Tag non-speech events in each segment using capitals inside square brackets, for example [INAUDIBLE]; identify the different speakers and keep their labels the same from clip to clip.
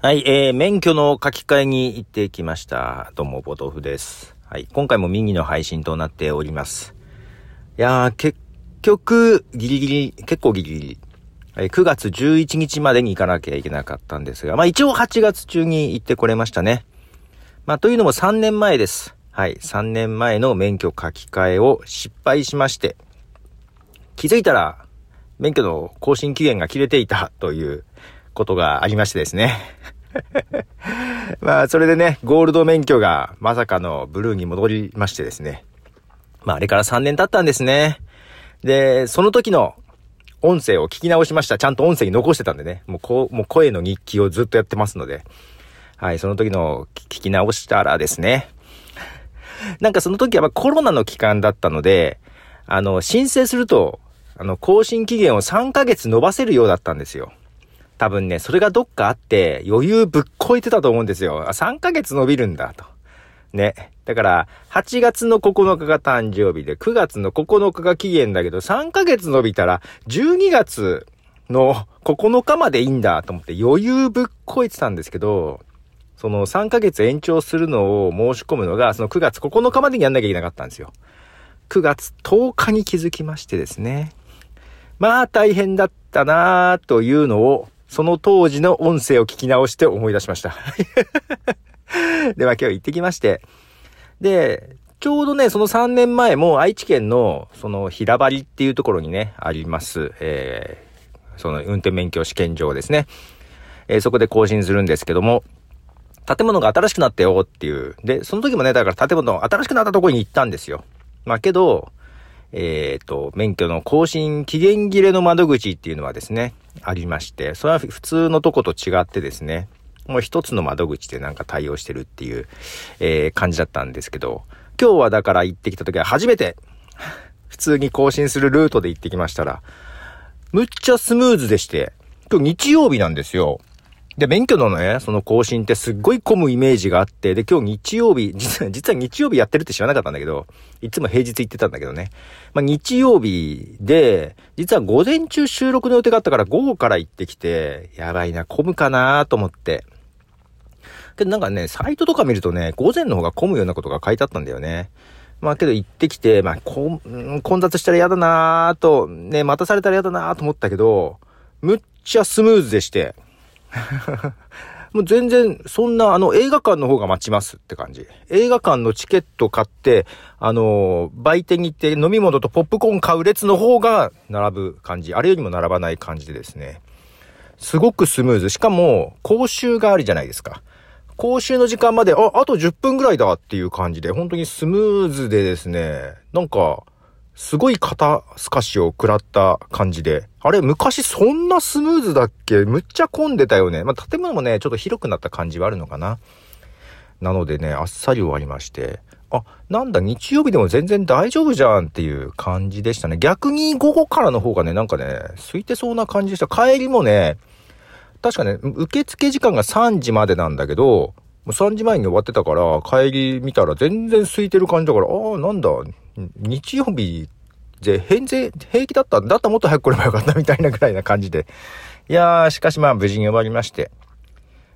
Speaker 1: はい、えー、免許の書き換えに行ってきました。どうも、ボトフです。はい、今回も右の配信となっております。いやー、結局、ギリギリ、結構ギリギリ。はい、9月11日までに行かなきゃいけなかったんですが、まあ一応8月中に行ってこれましたね。まあというのも3年前です。はい、3年前の免許書き換えを失敗しまして、気づいたら、免許の更新期限が切れていたということがありましてですね。[LAUGHS] まあ、それでね、ゴールド免許がまさかのブルーに戻りましてですね。まあ、あれから3年経ったんですね。で、その時の音声を聞き直しました。ちゃんと音声に残してたんでね。もうこう、もう声の日記をずっとやってますので。はい、その時の聞き直したらですね。[LAUGHS] なんかその時はコロナの期間だったので、あの、申請すると、あの、更新期限を3ヶ月伸ばせるようだったんですよ。多分ね、それがどっかあって、余裕ぶっこいてたと思うんですよ。あ、3ヶ月伸びるんだと。ね。だから、8月の9日が誕生日で、9月の9日が期限だけど、3ヶ月伸びたら、12月の9日までいいんだと思って余裕ぶっこいてたんですけど、その3ヶ月延長するのを申し込むのが、その9月9日までにやんなきゃいけなかったんですよ。9月10日に気づきましてですね。まあ大変だったなぁというのをその当時の音声を聞き直して思い出しました。[LAUGHS] では今日行ってきまして。で、ちょうどね、その3年前も愛知県の、その平張りっていうところにね、あります、えー、その運転免許試験場ですね。えー、そこで更新するんですけども、建物が新しくなったよっていう。で、その時もね、だから建物新しくなったところに行ったんですよ。まあけど、えっ、ー、と、免許の更新期限切れの窓口っていうのはですね、ありまして、それは普通のとこと違ってですね、もう一つの窓口でなんか対応してるっていう、えー、感じだったんですけど、今日はだから行ってきた時は初めて、普通に更新するルートで行ってきましたら、むっちゃスムーズでして、今日日曜日なんですよ。で、免許のね、その更新ってすっごい混むイメージがあって、で、今日日曜日、[LAUGHS] 実は、実は日曜日やってるって知らなかったんだけど、いつも平日行ってたんだけどね。まあ、日曜日で、実は午前中収録の予定があったから午後から行ってきて、やばいな、混むかなと思って。けどなんかね、サイトとか見るとね、午前の方が混むようなことが書いてあったんだよね。まあけど行ってきて、まあ、こ混雑したら嫌だなーと、ね、待たされたら嫌だなーと思ったけど、むっちゃスムーズでして、[LAUGHS] もう全然、そんな、あの、映画館の方が待ちますって感じ。映画館のチケット買って、あの、売店に行って飲み物とポップコーン買う列の方が並ぶ感じ。あれよりも並ばない感じでですね。すごくスムーズ。しかも、講習があるじゃないですか。講習の時間まで、あ、あと10分ぐらいだっていう感じで、本当にスムーズでですね、なんか、すごい肩透かしを食らった感じで、あれ、昔そんなスムーズだっけ？むっちゃ混んでたよね。まあ、建物もね、ちょっと広くなった感じはあるのかな。なのでね、あっさり終わりまして、あ、なんだ、日曜日でも全然大丈夫じゃんっていう感じでしたね。逆に午後からの方がね、なんかね、空いてそうな感じでした。帰りもね、確かね、受付時間が3時までなんだけど、もう3時前に終わってたから、帰り見たら全然空いてる感じだから、ああ、なんだ、日曜日で、返税、平気だったんだったらもっと早く来ればよかったみたいなぐらいな感じで。いやー、しかしまあ無事に終わりまして。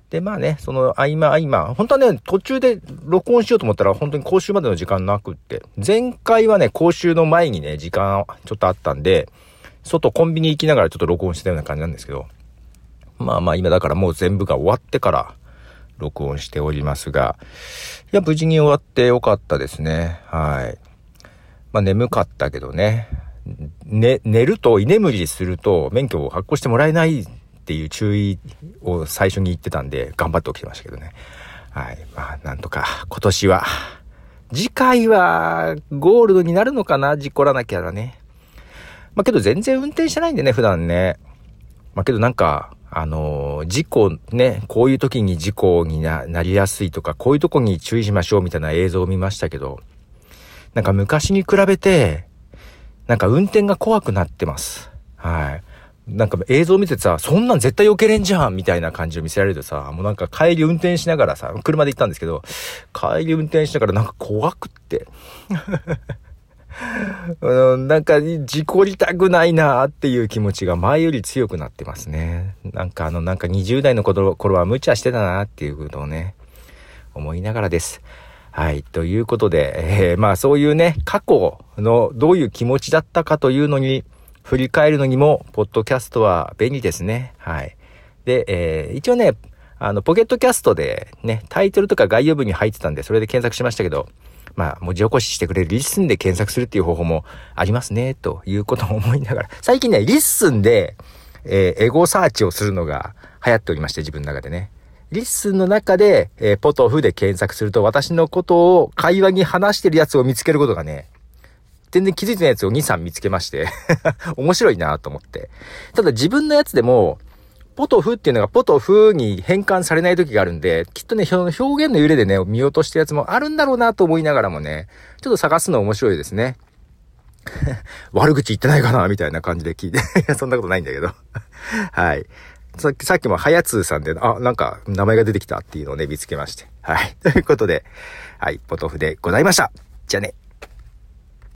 Speaker 1: で、まあね、その合間合間、本当はね、途中で録音しようと思ったら本当に講習までの時間なくって。前回はね、講習の前にね、時間ちょっとあったんで、外コンビニ行きながらちょっと録音してたような感じなんですけど。まあまあ今だからもう全部が終わってから録音しておりますが、いや、無事に終わってよかったですね。はい。まあ眠かったけどね。ね、寝ると居眠りすると免許を発行してもらえないっていう注意を最初に言ってたんで頑張って起きてましたけどね。はい。まあなんとか今年は。次回はゴールドになるのかな？事故らなきゃだね。まあけど全然運転してないんでね、普段ね。まあけどなんか、あのー、事故ね、こういう時に事故になりやすいとか、こういうとこに注意しましょうみたいな映像を見ましたけど、なんか昔に比べて、なんか運転が怖くなってます。はい。なんか映像見てさ、そんなん絶対避けれんじゃんみたいな感じを見せられるとさ、もうなんか帰り運転しながらさ、車で行ったんですけど、帰り運転しながらなんか怖くって。[LAUGHS] うん、なんか、事故りたくないなーっていう気持ちが前より強くなってますね。なんかあの、なんか20代の頃は無茶してたなーっていうことをね、思いながらです。はい。ということで、えー、まあそういうね、過去のどういう気持ちだったかというのに、振り返るのにも、ポッドキャストは便利ですね。はい。で、えー、一応ね、あの、ポケットキャストでね、タイトルとか概要文に入ってたんで、それで検索しましたけど、まあ、文字起こししてくれるリッスンで検索するっていう方法もありますね、ということを思いながら、最近ね、リッスンで、えー、エゴサーチをするのが流行っておりまして、自分の中でね。リッスンの中で、えー、ポトフで検索すると、私のことを会話に話してるやつを見つけることがね、全然気づいてないやつを2、3見つけまして [LAUGHS] 面白いなと思って。ただ自分のやつでも、ポトフっていうのがポトフに変換されない時があるんで、きっとね、表現の揺れでね、見落としたやつもあるんだろうなと思いながらもね、ちょっと探すの面白いですね。[LAUGHS] 悪口言ってないかなみたいな感じで聞いて [LAUGHS] そんなことないんだけどはい。さっき、さっきもはやつーさんで、あ、なんか名前が出てきたっていうのをね、見つけまして。はい。[LAUGHS] ということで、はい、ポトフでございました。じゃあね。